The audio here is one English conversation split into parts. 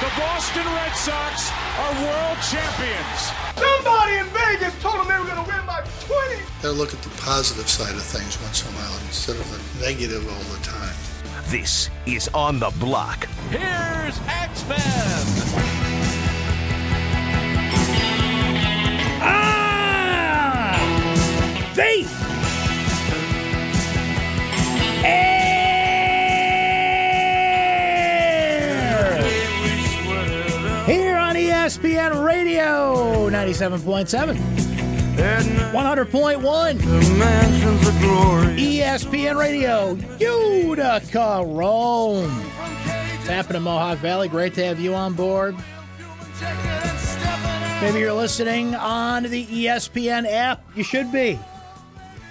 The Boston Red Sox are world champions. Somebody in Vegas told them they were going to win by 20. Gotta look at the positive side of things once in a while instead of the negative all the time. This is On the Block. Here's Axeman. Ah! They 97.7, 100.1. ESPN Radio, Utica, Rome. It's happening in Mohawk Valley. Great to have you on board. Maybe you're listening on the ESPN app. You should be.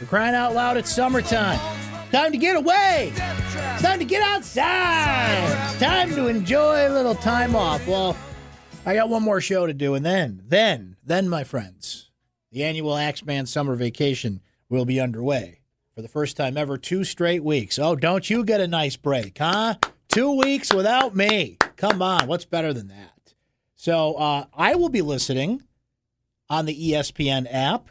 We're crying out loud. It's summertime. Time to get away. It's time to get outside. It's time to enjoy a little time off. Well, I got one more show to do, and then, then, then, my friends, the annual Axeman summer vacation will be underway for the first time ever. Two straight weeks. Oh, don't you get a nice break, huh? Two weeks without me. Come on, what's better than that? So uh, I will be listening on the ESPN app,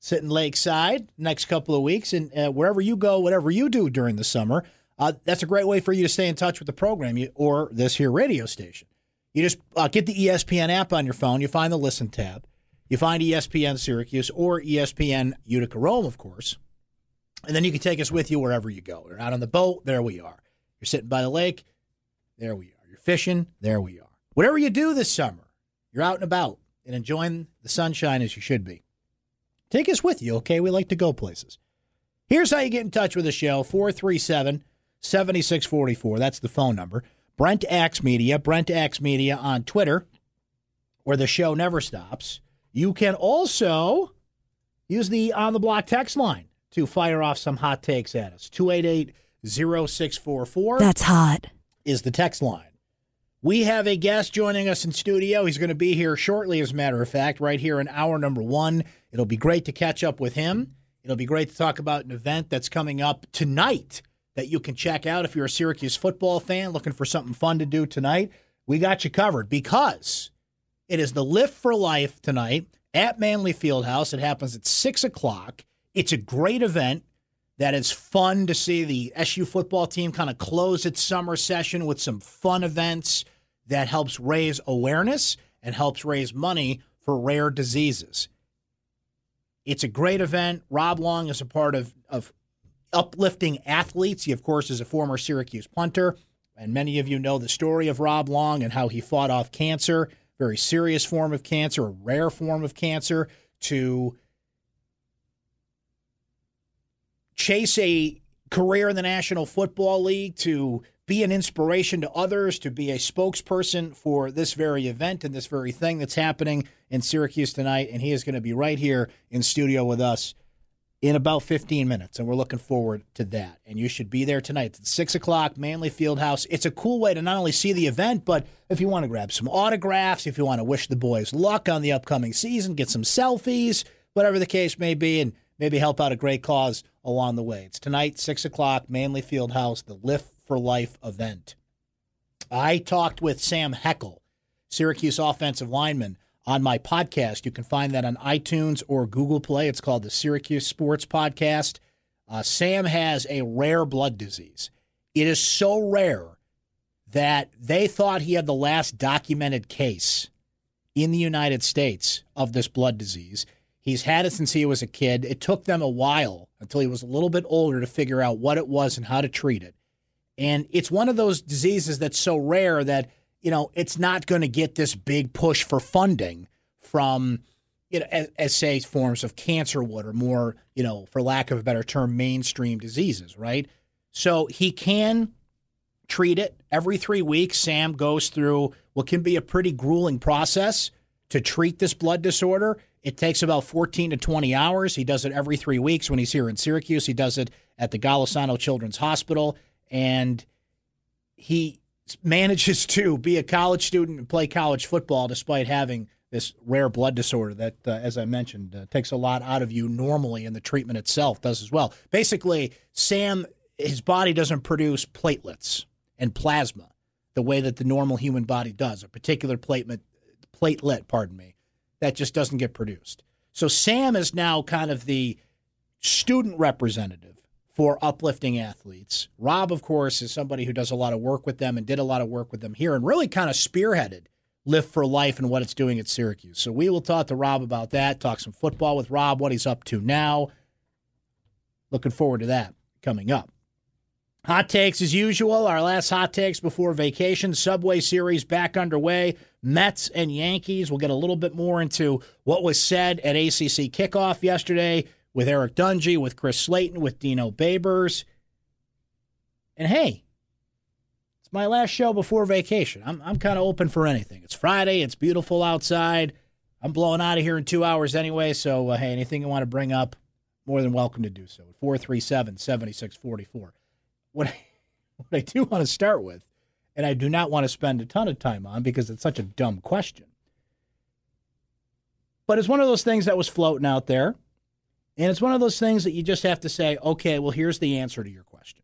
sitting lakeside next couple of weeks, and uh, wherever you go, whatever you do during the summer, uh, that's a great way for you to stay in touch with the program you, or this here radio station. You just uh, get the ESPN app on your phone. You find the listen tab. You find ESPN Syracuse or ESPN Utica Rome, of course. And then you can take us with you wherever you go. You're out on the boat, there we are. You're sitting by the lake, there we are. You're fishing, there we are. Whatever you do this summer, you're out and about and enjoying the sunshine as you should be. Take us with you, okay? We like to go places. Here's how you get in touch with the show 437 7644. That's the phone number. Brent Axe Media, Brent Axe Media on Twitter, where the show never stops. You can also use the on the block text line to fire off some hot takes at us. 288 0644 That's hot. is the text line. We have a guest joining us in studio. He's going to be here shortly, as a matter of fact, right here in hour number one. It'll be great to catch up with him. It'll be great to talk about an event that's coming up tonight that you can check out if you're a Syracuse football fan looking for something fun to do tonight. We got you covered because it is the Lift for Life tonight at Manley Fieldhouse. It happens at 6 o'clock. It's a great event that is fun to see the SU football team kind of close its summer session with some fun events that helps raise awareness and helps raise money for rare diseases. It's a great event. Rob Long is a part of, of uplifting athletes. He, of course, is a former Syracuse punter, and many of you know the story of Rob Long and how he fought off cancer, very serious form of cancer, a rare form of cancer, to chase a career in the National Football League, to be an inspiration to others, to be a spokesperson for this very event and this very thing that's happening in Syracuse tonight. And he is going to be right here in studio with us in about 15 minutes. And we're looking forward to that. And you should be there tonight. At 6 o'clock, Manley Fieldhouse. It's a cool way to not only see the event, but if you want to grab some autographs, if you want to wish the boys luck on the upcoming season, get some selfies, whatever the case may be, and maybe help out a great cause along the way. It's tonight, 6 o'clock, Manley Fieldhouse, the Lift for Life event. I talked with Sam Heckel, Syracuse offensive lineman, on my podcast. You can find that on iTunes or Google Play. It's called the Syracuse Sports Podcast. Uh, Sam has a rare blood disease. It is so rare that they thought he had the last documented case in the United States of this blood disease. He's had it since he was a kid. It took them a while until he was a little bit older to figure out what it was and how to treat it. And it's one of those diseases that's so rare that, you know, it's not going to get this big push for funding from, you know, as, as say forms of cancer would, or more, you know, for lack of a better term, mainstream diseases, right? So he can treat it every three weeks. Sam goes through what can be a pretty grueling process to treat this blood disorder. It takes about 14 to 20 hours. He does it every three weeks when he's here in Syracuse. He does it at the Golisano Children's Hospital. And he manages to be a college student and play college football despite having this rare blood disorder that, uh, as I mentioned, uh, takes a lot out of you normally, and the treatment itself does as well. Basically, Sam, his body doesn't produce platelets and plasma the way that the normal human body does, a particular platelet, platelet, pardon me, that just doesn't get produced. So Sam is now kind of the student representative for uplifting athletes. Rob, of course, is somebody who does a lot of work with them and did a lot of work with them here and really kind of spearheaded Lift for Life and what it's doing at Syracuse. So we will talk to Rob about that, talk some football with Rob, what he's up to now. Looking forward to that coming up. Hot takes as usual. Our last hot takes before vacation. Subway Series back underway. Mets and Yankees. We'll get a little bit more into what was said at ACC kickoff yesterday with Eric Dungey, with Chris Slayton, with Dino Babers. And hey, it's my last show before vacation. I'm, I'm kind of open for anything. It's Friday. It's beautiful outside. I'm blowing out of here in two hours anyway. So, uh, hey, anything you want to bring up, more than welcome to do so. 437 7644 what I, what I do want to start with, and I do not want to spend a ton of time on because it's such a dumb question. But it's one of those things that was floating out there. And it's one of those things that you just have to say, okay, well, here's the answer to your question.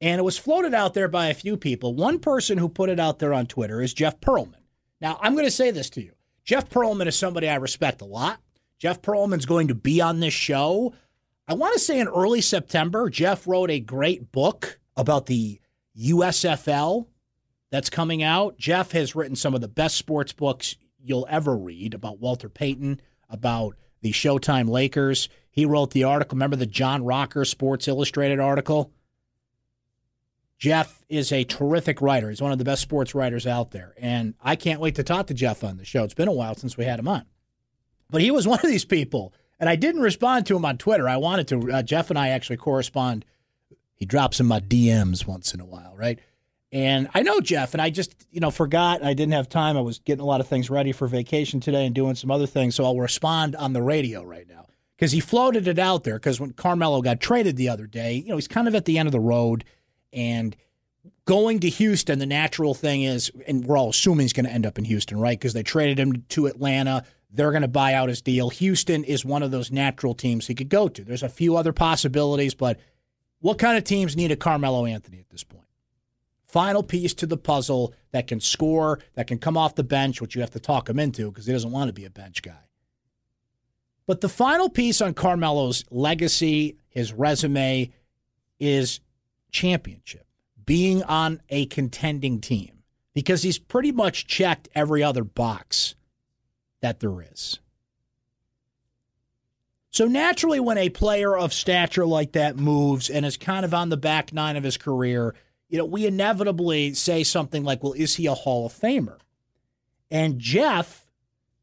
And it was floated out there by a few people. One person who put it out there on Twitter is Jeff Pearlman. Now, I'm going to say this to you Jeff Pearlman is somebody I respect a lot. Jeff Pearlman's going to be on this show. I want to say in early September, Jeff wrote a great book about the USFL that's coming out. Jeff has written some of the best sports books you'll ever read about Walter Payton, about the Showtime Lakers. He wrote the article. Remember the John Rocker Sports Illustrated article? Jeff is a terrific writer. He's one of the best sports writers out there. And I can't wait to talk to Jeff on the show. It's been a while since we had him on. But he was one of these people and I didn't respond to him on Twitter. I wanted to. Uh, Jeff and I actually correspond. He drops in my DMs once in a while, right? And I know Jeff, and I just, you know, forgot. I didn't have time. I was getting a lot of things ready for vacation today and doing some other things. So I'll respond on the radio right now because he floated it out there. Because when Carmelo got traded the other day, you know, he's kind of at the end of the road. And going to Houston, the natural thing is, and we're all assuming he's going to end up in Houston, right? Because they traded him to Atlanta. They're going to buy out his deal. Houston is one of those natural teams he could go to. There's a few other possibilities, but what kind of teams need a Carmelo Anthony at this point? Final piece to the puzzle that can score, that can come off the bench, which you have to talk him into because he doesn't want to be a bench guy. But the final piece on Carmelo's legacy, his resume, is championship, being on a contending team, because he's pretty much checked every other box that there is. So naturally, when a player of stature like that moves and is kind of on the back nine of his career, you know, we inevitably say something like, well, is he a Hall of Famer? And Jeff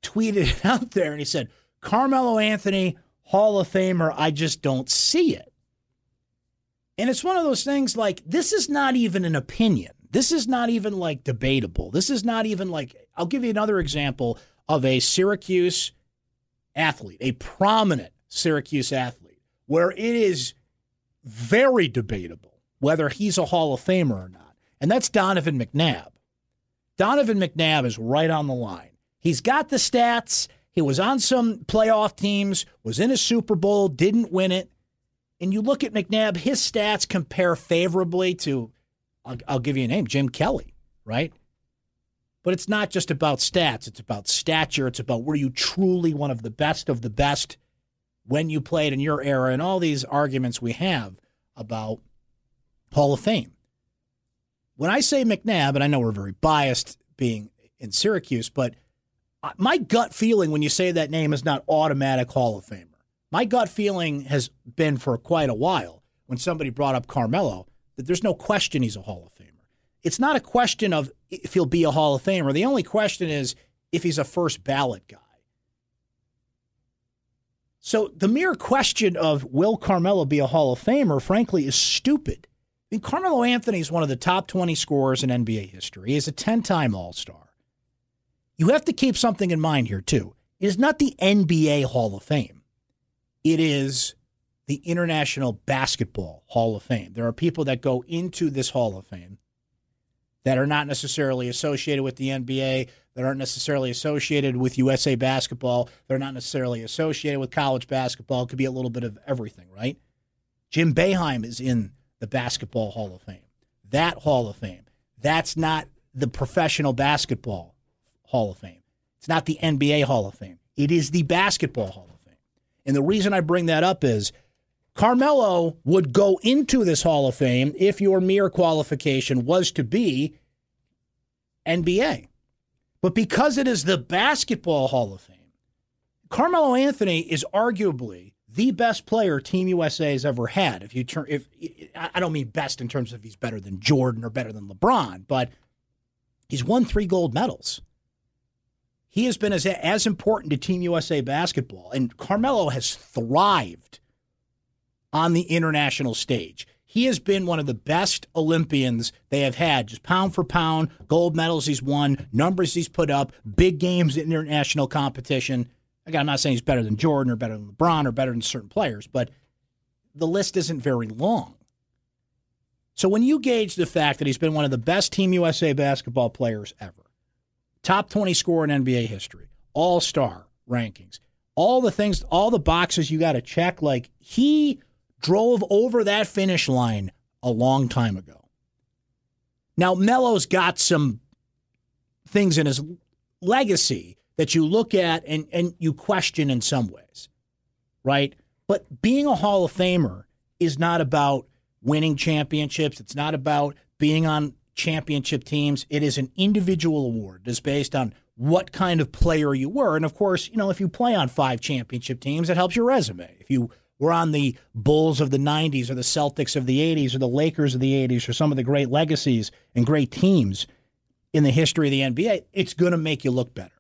tweeted it out there and he said, Carmelo Anthony, Hall of Famer, I just don't see it. And it's one of those things like, this is not even an opinion. This is not even like debatable. This is not even like, I'll give you another example of a Syracuse athlete, a prominent Syracuse athlete, where it is very debatable whether he's a Hall of Famer or not. And that's Donovan McNabb. Donovan McNabb is right on the line. He's got the stats. He was on some playoff teams, was in a Super Bowl, didn't win it. And you look at McNabb, his stats compare favorably to, I'll, I'll give you a name, Jim Kelly, right? But it's not just about stats, it's about stature. It's about were you truly one of the best of the best when you played in your era, and all these arguments we have about Hall of Fame. When I say McNabb, and I know we're very biased being in Syracuse, but my gut feeling when you say that name is not automatic Hall of Famer. My gut feeling has been for quite a while when somebody brought up Carmelo that there's no question he's a Hall of Famer. It's not a question of if he'll be a Hall of Famer. The only question is if he's a first ballot guy. So the mere question of will Carmelo be a Hall of Famer, frankly, is stupid. I mean, Carmelo Anthony is one of the top 20 scorers in NBA history. He is a 10 time All Star. You have to keep something in mind here, too. It is not the NBA Hall of Fame, it is the International Basketball Hall of Fame. There are people that go into this Hall of Fame that are not necessarily associated with the NBA, that aren't necessarily associated with USA basketball, they're not necessarily associated with college basketball. It could be a little bit of everything, right? Jim Boeheim is in the Basketball Hall of Fame. That Hall of Fame. That's not the Professional Basketball Hall of Fame. It's not the NBA Hall of Fame. It is the Basketball Hall of Fame. And the reason I bring that up is Carmelo would go into this Hall of Fame if your mere qualification was to be NBA. But because it is the Basketball Hall of Fame, Carmelo Anthony is arguably the best player Team USA has ever had. If you turn, if I don't mean best in terms of he's better than Jordan or better than LeBron, but he's won three gold medals. He has been as as important to Team USA basketball, and Carmelo has thrived on the international stage. He has been one of the best Olympians they have had, just pound for pound, gold medals he's won, numbers he's put up, big games in international competition. Again, I'm not saying he's better than Jordan or better than LeBron or better than certain players, but the list isn't very long. So when you gauge the fact that he's been one of the best Team USA basketball players ever, top 20 scorer in NBA history, all star rankings, all the things, all the boxes you got to check, like he drove over that finish line a long time ago. Now, Melo's got some things in his legacy that you look at and, and you question in some ways, right? But being a Hall of Famer is not about winning championships. It's not about being on championship teams. It is an individual award. It's based on what kind of player you were. And of course, you know, if you play on five championship teams, it helps your resume. If you were on the Bulls of the 90s or the Celtics of the 80s or the Lakers of the 80s or some of the great legacies and great teams in the history of the NBA, it's going to make you look better.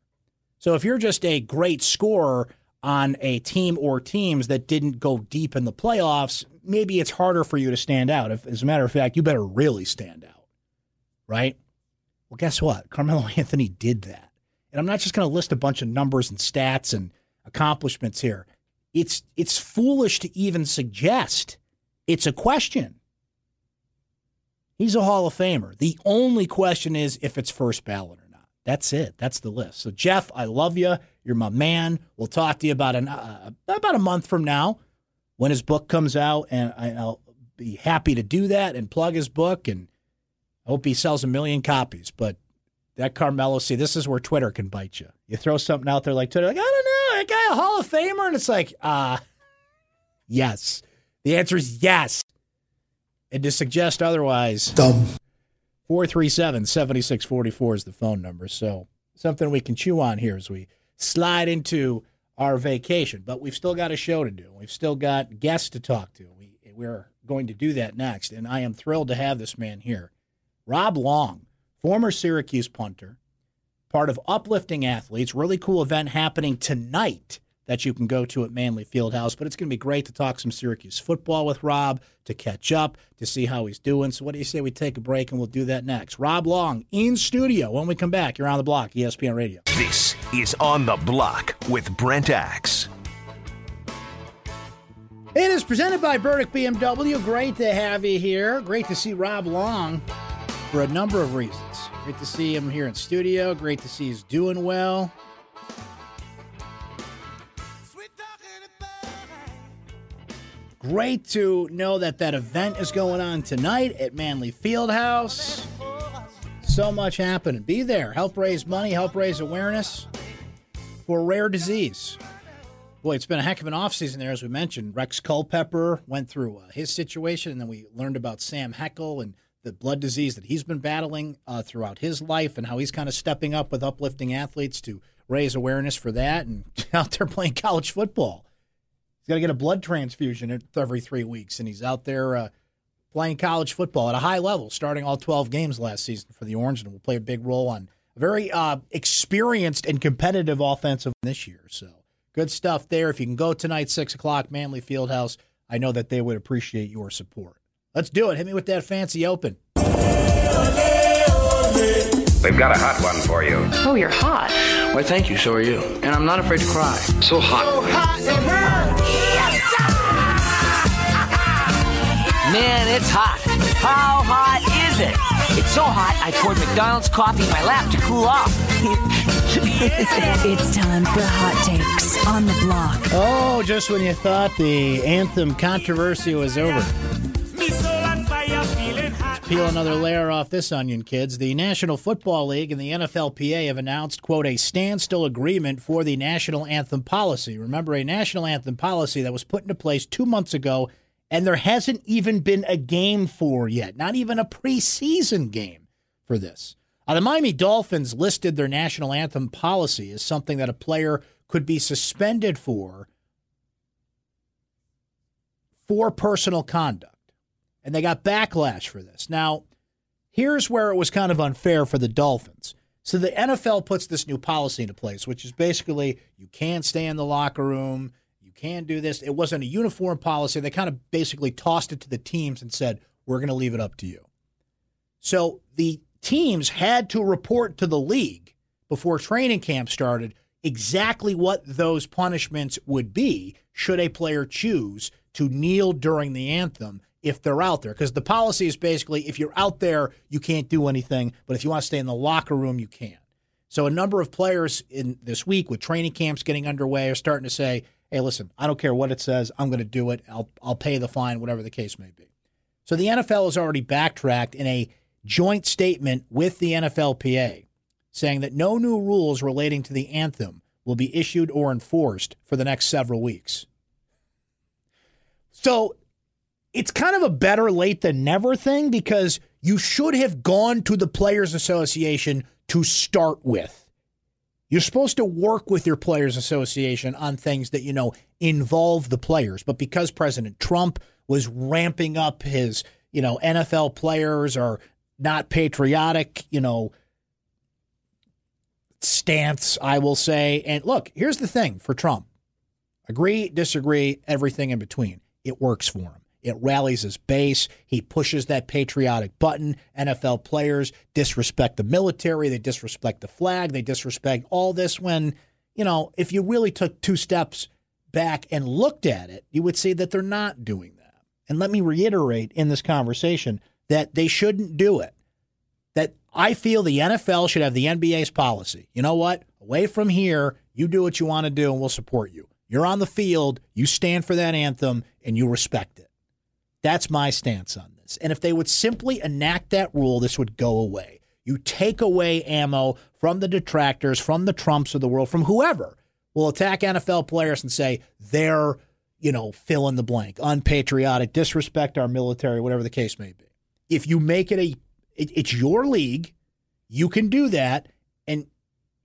So if you're just a great scorer on a team or teams that didn't go deep in the playoffs, maybe it's harder for you to stand out. If, as a matter of fact, you better really stand out, right? Well, guess what? Carmelo Anthony did that. And I'm not just going to list a bunch of numbers and stats and accomplishments here it's it's foolish to even suggest it's a question. He's a Hall of Famer. The only question is if it's first ballot or not. That's it. That's the list. So Jeff, I love you. You're my man. We'll talk to you about an uh, about a month from now when his book comes out, and I'll be happy to do that and plug his book. And I hope he sells a million copies. But that Carmelo, see, this is where Twitter can bite you. You throw something out there like Twitter, like I don't know that guy a Hall of Famer? And it's like, uh, yes. The answer is yes. And to suggest otherwise, dumb. 437 7644 is the phone number. So something we can chew on here as we slide into our vacation. But we've still got a show to do. We've still got guests to talk to. We, we're going to do that next. And I am thrilled to have this man here. Rob Long, former Syracuse punter, part of Uplifting Athletes. Really cool event happening tonight that you can go to at Manley Fieldhouse. But it's going to be great to talk some Syracuse football with Rob, to catch up, to see how he's doing. So, what do you say we take a break and we'll do that next? Rob Long in studio. When we come back, you're on the block, ESPN Radio. This is On the Block with Brent Axe. It is presented by Burdick BMW. Great to have you here. Great to see Rob Long for a number of reasons. Great to see him here in studio. Great to see he's doing well. Great to know that that event is going on tonight at Manley Fieldhouse. So much happening. Be there. Help raise money, help raise awareness for rare disease. Boy, it's been a heck of an offseason there, as we mentioned. Rex Culpepper went through uh, his situation, and then we learned about Sam Heckel and the blood disease that he's been battling uh, throughout his life and how he's kind of stepping up with uplifting athletes to raise awareness for that and out there playing college football. He's got to get a blood transfusion every three weeks, and he's out there uh, playing college football at a high level, starting all 12 games last season for the Orange, and will play a big role on a very uh, experienced and competitive offensive this year. So Good stuff there. If you can go tonight, 6 o'clock, Manley Fieldhouse, I know that they would appreciate your support. Let's do it. Hit me with that fancy open. We've got a hot one for you. Oh, you're hot. Why, thank you. So are you. And I'm not afraid to cry. So hot. So hot it hurts. Man, it's hot. How hot is it? It's so hot, I poured McDonald's coffee in my lap to cool off. it's time for hot takes on the block. Oh, just when you thought the anthem controversy was over. Peel another layer off this onion, kids. The National Football League and the NFLPA have announced, quote, a standstill agreement for the national anthem policy. Remember, a national anthem policy that was put into place two months ago, and there hasn't even been a game for yet, not even a preseason game for this. Uh, the Miami Dolphins listed their national anthem policy as something that a player could be suspended for for personal conduct and they got backlash for this. Now, here's where it was kind of unfair for the Dolphins. So the NFL puts this new policy into place, which is basically you can't stay in the locker room, you can't do this. It wasn't a uniform policy. They kind of basically tossed it to the teams and said, "We're going to leave it up to you." So the teams had to report to the league before training camp started exactly what those punishments would be should a player choose to kneel during the anthem if they're out there. Because the policy is basically if you're out there, you can't do anything, but if you want to stay in the locker room, you can. So a number of players in this week with training camps getting underway are starting to say, "Hey, listen, I don't care what it says. I'm going to do it. I'll I'll pay the fine, whatever the case may be." So the NFL has already backtracked in a joint statement with the NFLPA saying that no new rules relating to the anthem will be issued or enforced for the next several weeks. So it's kind of a better late than never thing because you should have gone to the Players Association to start with. You're supposed to work with your Players Association on things that, you know, involve the players. But because President Trump was ramping up his, you know, NFL players are not patriotic, you know, stance, I will say. And look, here's the thing for Trump agree, disagree, everything in between. It works for him. It rallies his base. He pushes that patriotic button. NFL players disrespect the military. They disrespect the flag. They disrespect all this when, you know, if you really took two steps back and looked at it, you would see that they're not doing that. And let me reiterate in this conversation that they shouldn't do it. That I feel the NFL should have the NBA's policy. You know what? Away from here, you do what you want to do and we'll support you. You're on the field, you stand for that anthem, and you respect it. That's my stance on this. And if they would simply enact that rule, this would go away. You take away ammo from the detractors, from the Trumps of the world, from whoever will attack NFL players and say they're, you know, fill in the blank, unpatriotic, disrespect our military, whatever the case may be. If you make it a, it, it's your league, you can do that, and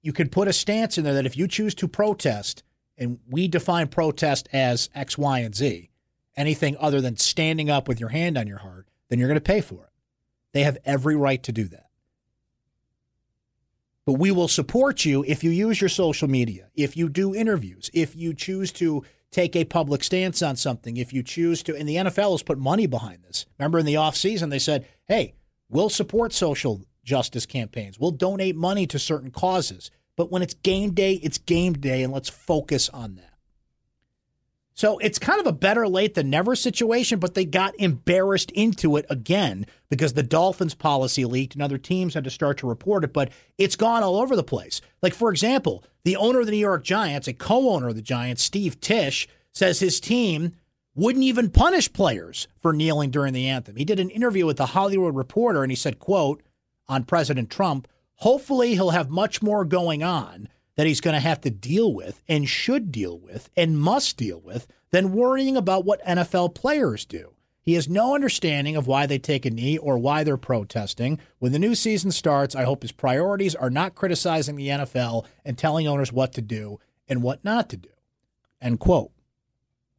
you can put a stance in there that if you choose to protest, and we define protest as X, Y, and Z, anything other than standing up with your hand on your heart, then you're going to pay for it. They have every right to do that. But we will support you if you use your social media, if you do interviews, if you choose to take a public stance on something, if you choose to, and the NFL has put money behind this. Remember in the offseason, they said, hey, we'll support social justice campaigns, we'll donate money to certain causes. But when it's game day, it's game day, and let's focus on that. So it's kind of a better late than never situation, but they got embarrassed into it again because the Dolphins policy leaked and other teams had to start to report it, but it's gone all over the place. Like, for example, the owner of the New York Giants, a co owner of the Giants, Steve Tisch, says his team wouldn't even punish players for kneeling during the anthem. He did an interview with the Hollywood Reporter and he said, quote, on President Trump, hopefully he'll have much more going on that he's going to have to deal with and should deal with and must deal with than worrying about what NFL players do. He has no understanding of why they take a knee or why they're protesting. When the new season starts, I hope his priorities are not criticizing the NFL and telling owners what to do and what not to do. End quote.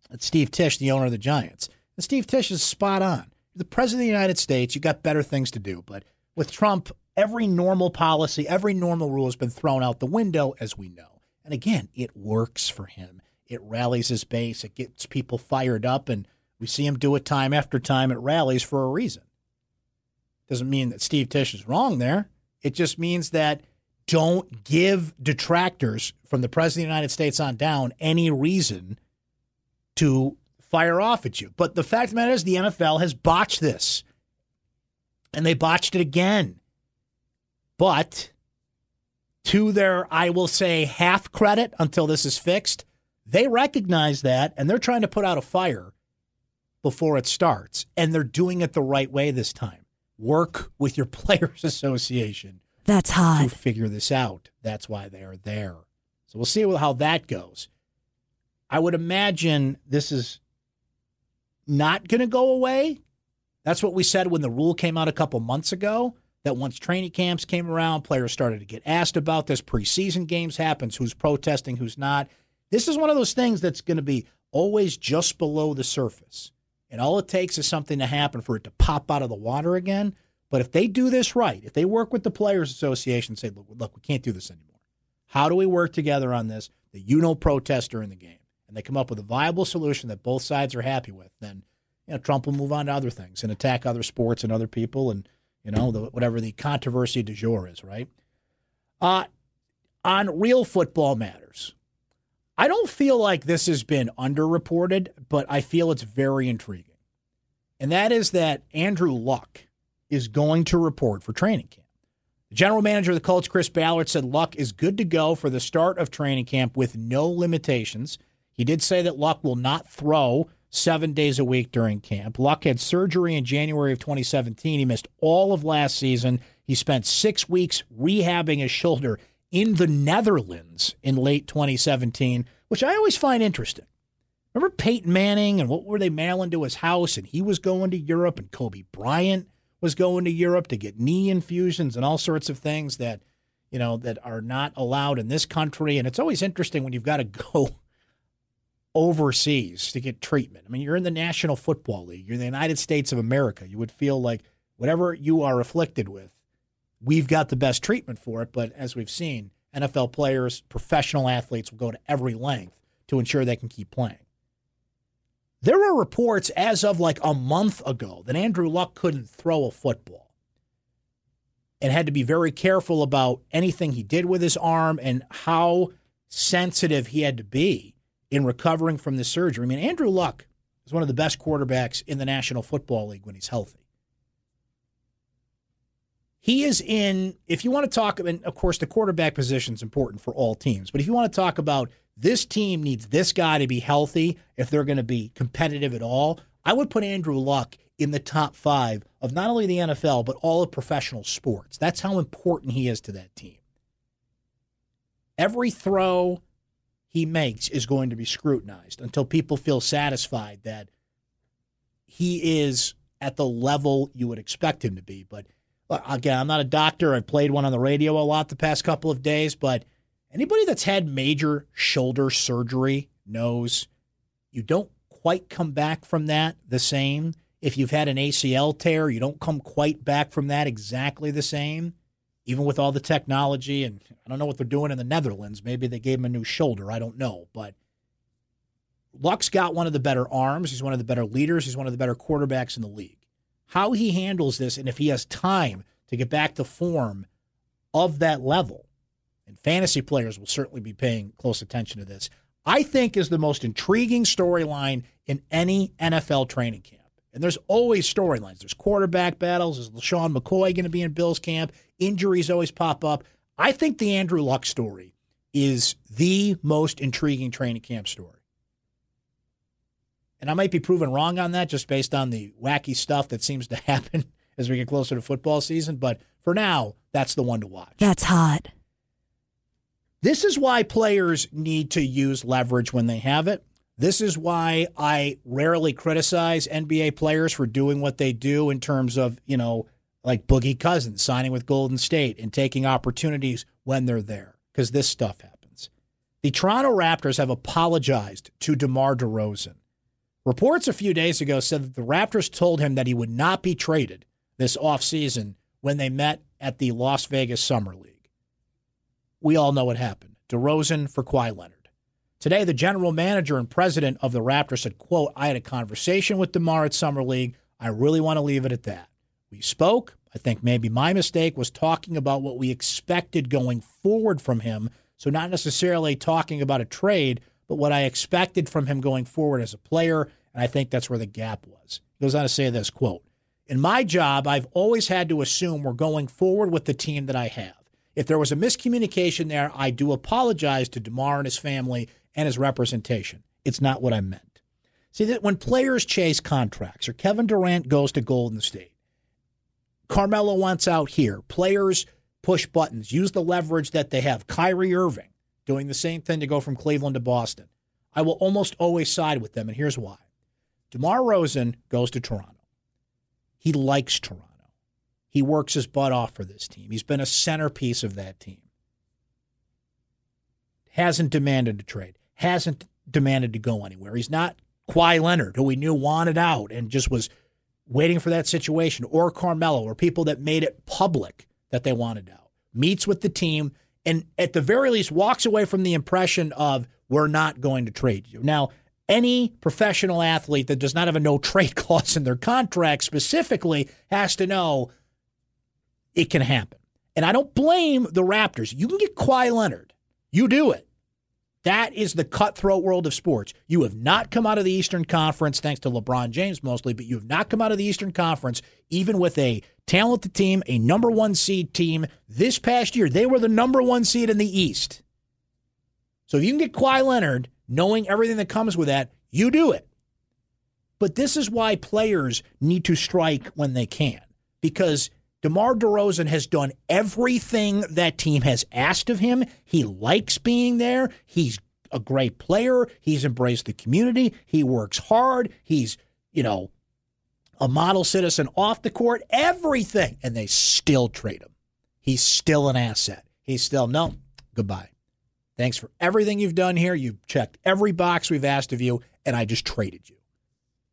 That's Steve Tisch, the owner of the Giants. And Steve Tisch is spot on. The president of the United States, you got better things to do. But with Trump, every normal policy, every normal rule has been thrown out the window, as we know. And again, it works for him. It rallies his base, it gets people fired up, and we see him do it time after time at rallies for a reason. Doesn't mean that Steve Tisch is wrong there. It just means that don't give detractors from the President of the United States on down any reason to fire off at you. But the fact of the matter is, the NFL has botched this, and they botched it again. But to their, I will say, half credit until this is fixed, they recognize that and they're trying to put out a fire before it starts. And they're doing it the right way this time. Work with your Players Association. That's hot. To figure this out. That's why they are there. So we'll see how that goes. I would imagine this is not going to go away. That's what we said when the rule came out a couple months ago. That once training camps came around, players started to get asked about this. Preseason games happens. Who's protesting? Who's not? This is one of those things that's going to be always just below the surface. And all it takes is something to happen for it to pop out of the water again. But if they do this right, if they work with the Players Association and say, look, look, we can't do this anymore. How do we work together on this that you know protest during the game? And they come up with a viable solution that both sides are happy with, then you know, Trump will move on to other things and attack other sports and other people and, you know, the, whatever the controversy du jour is, right? Uh, on real football matters, I don't feel like this has been underreported, but I feel it's very intriguing. And that is that Andrew Luck is going to report for training camp. The general manager of the Colts, Chris Ballard, said Luck is good to go for the start of training camp with no limitations. He did say that Luck will not throw seven days a week during camp. Luck had surgery in January of 2017. He missed all of last season. He spent six weeks rehabbing his shoulder in the Netherlands in late 2017, which I always find interesting. Remember Peyton Manning and what were they mailing to his house? And he was going to Europe, and Kobe Bryant was going to Europe to get knee infusions and all sorts of things that, you know, that are not allowed in this country. And it's always interesting when you've got to go overseas to get treatment. I mean, you're in the National Football League, you're in the United States of America. You would feel like whatever you are afflicted with, we've got the best treatment for it. But as we've seen, NFL players, professional athletes will go to every length to ensure they can keep playing. There are reports as of like a month ago that Andrew Luck couldn't throw a football and had to be very careful about anything he did with his arm and how sensitive he had to be in recovering from the surgery. I mean, Andrew Luck is one of the best quarterbacks in the National Football League when he's healthy. He is in, if you want to talk, and of course, the quarterback position is important for all teams, but if you want to talk about this team needs this guy to be healthy if they're going to be competitive at all, I would put Andrew Luck in the top five of not only the NFL, but all of professional sports. That's how important he is to that team. Every throw he makes is going to be scrutinized until people feel satisfied that he is at the level you would expect him to be. But again, I'm not a doctor. I played one on the radio a lot the past couple of days, but anybody that's had major shoulder surgery knows you don't quite come back from that the same. If you've had an ACL tear, you don't come quite back from that exactly the same even with all the technology, and I don't know what they're doing in the Netherlands. Maybe they gave him a new shoulder. I don't know. But Luck's got one of the better arms. He's one of the better leaders. He's one of the better quarterbacks in the league. How he handles this, and if he has time to get back to form of that level, and fantasy players will certainly be paying close attention to this, I think is the most intriguing storyline in any NFL training camp. And there's always storylines. There's quarterback battles. Is LeSean McCoy going to be in Bill's camp? Injuries always pop up. I think the Andrew Luck story is the most intriguing training camp story. And I might be proven wrong on that just based on the wacky stuff that seems to happen as we get closer to football season. But for now, that's the one to watch. That's hot. This is why players need to use leverage when they have it. This is why I rarely criticize NBA players for doing what they do in terms of, you know, like Boogie Cousins signing with Golden State and taking opportunities when they're there, because this stuff happens. The Toronto Raptors have apologized to DeMar DeRozan. Reports a few days ago said that the Raptors told him that he would not be traded this offseason when they met at the Las Vegas Summer League. We all know what happened. DeRozan for Kawhi Leonard. Today, the general manager and president of the Raptors said, quote, I had a conversation with DeMar at Summer League. I really want to leave it at that. We spoke. I think maybe my mistake was talking about what we expected going forward from him. So, not necessarily talking about a trade, but what I expected from him going forward as a player. And I think that's where the gap was. He goes on to say this quote In my job, I've always had to assume we're going forward with the team that I have. If there was a miscommunication there, I do apologize to DeMar and his family and his representation. It's not what I meant. See that when players chase contracts or Kevin Durant goes to Golden State, Carmelo wants out here. Players push buttons, use the leverage that they have. Kyrie Irving doing the same thing to go from Cleveland to Boston. I will almost always side with them, and here's why. DeMar DeRozan goes to Toronto. He likes Toronto. He works his butt off for this team. He's been a centerpiece of that team. Hasn't demanded a trade, hasn't demanded to go anywhere. He's not Kawhi Leonard, who we knew wanted out and just was waiting for that situation, or Carmelo, or people that made it public that they wanted out. Meets with the team and at the very least walks away from the impression of we're not going to trade you. Now, any professional athlete that does not have a no trade clause in their contract specifically has to know it can happen. And I don't blame the Raptors. You can get Kawhi Leonard. You do it. That is the cutthroat world of sports. You have not come out of the Eastern Conference, thanks to LeBron James mostly, but you have not come out of the Eastern Conference, even with a talented team, a number one seed team. This past year, they were the number one seed in the East. So if you can get Kawhi Leonard, knowing everything that comes with that, you do it. But this is why players need to strike when they can, because DeMar DeRozan has done everything that team has asked of him. He likes being there. He's a great player. He's embraced the community. He works hard. He's, you know, a model citizen off the court, everything. And they still trade him. He's still an asset. He's still, no, goodbye. Thanks for everything you've done here. You've checked every box we've asked of you, and I just traded you.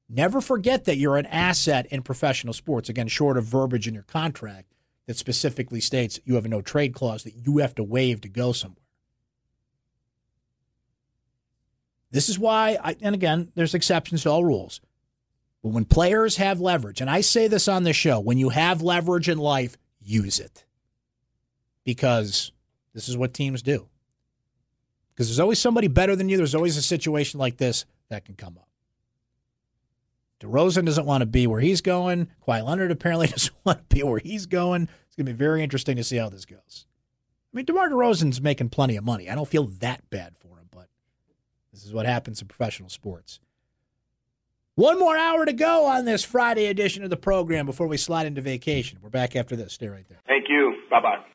Never forget that you're an asset in professional sports. Again, short of verbiage in your contract that specifically states you have a no trade clause that you have to waive to go somewhere. This is why, I, and again, there's exceptions to all rules. But when players have leverage, and I say this on the show, when you have leverage in life, use it. Because this is what teams do. Because there's always somebody better than you. There's always a situation like this that can come up. DeRozan doesn't want to be where he's going. Kawhi Leonard apparently doesn't want to be where he's going. It's going to be very interesting to see how this goes. I mean, DeMar DeRozan's making plenty of money. I don't feel that bad for him, but this is what happens in professional sports. One more hour to go on this Friday edition of the program before we slide into vacation. We're back after this. Stay right there. Thank you. Bye bye.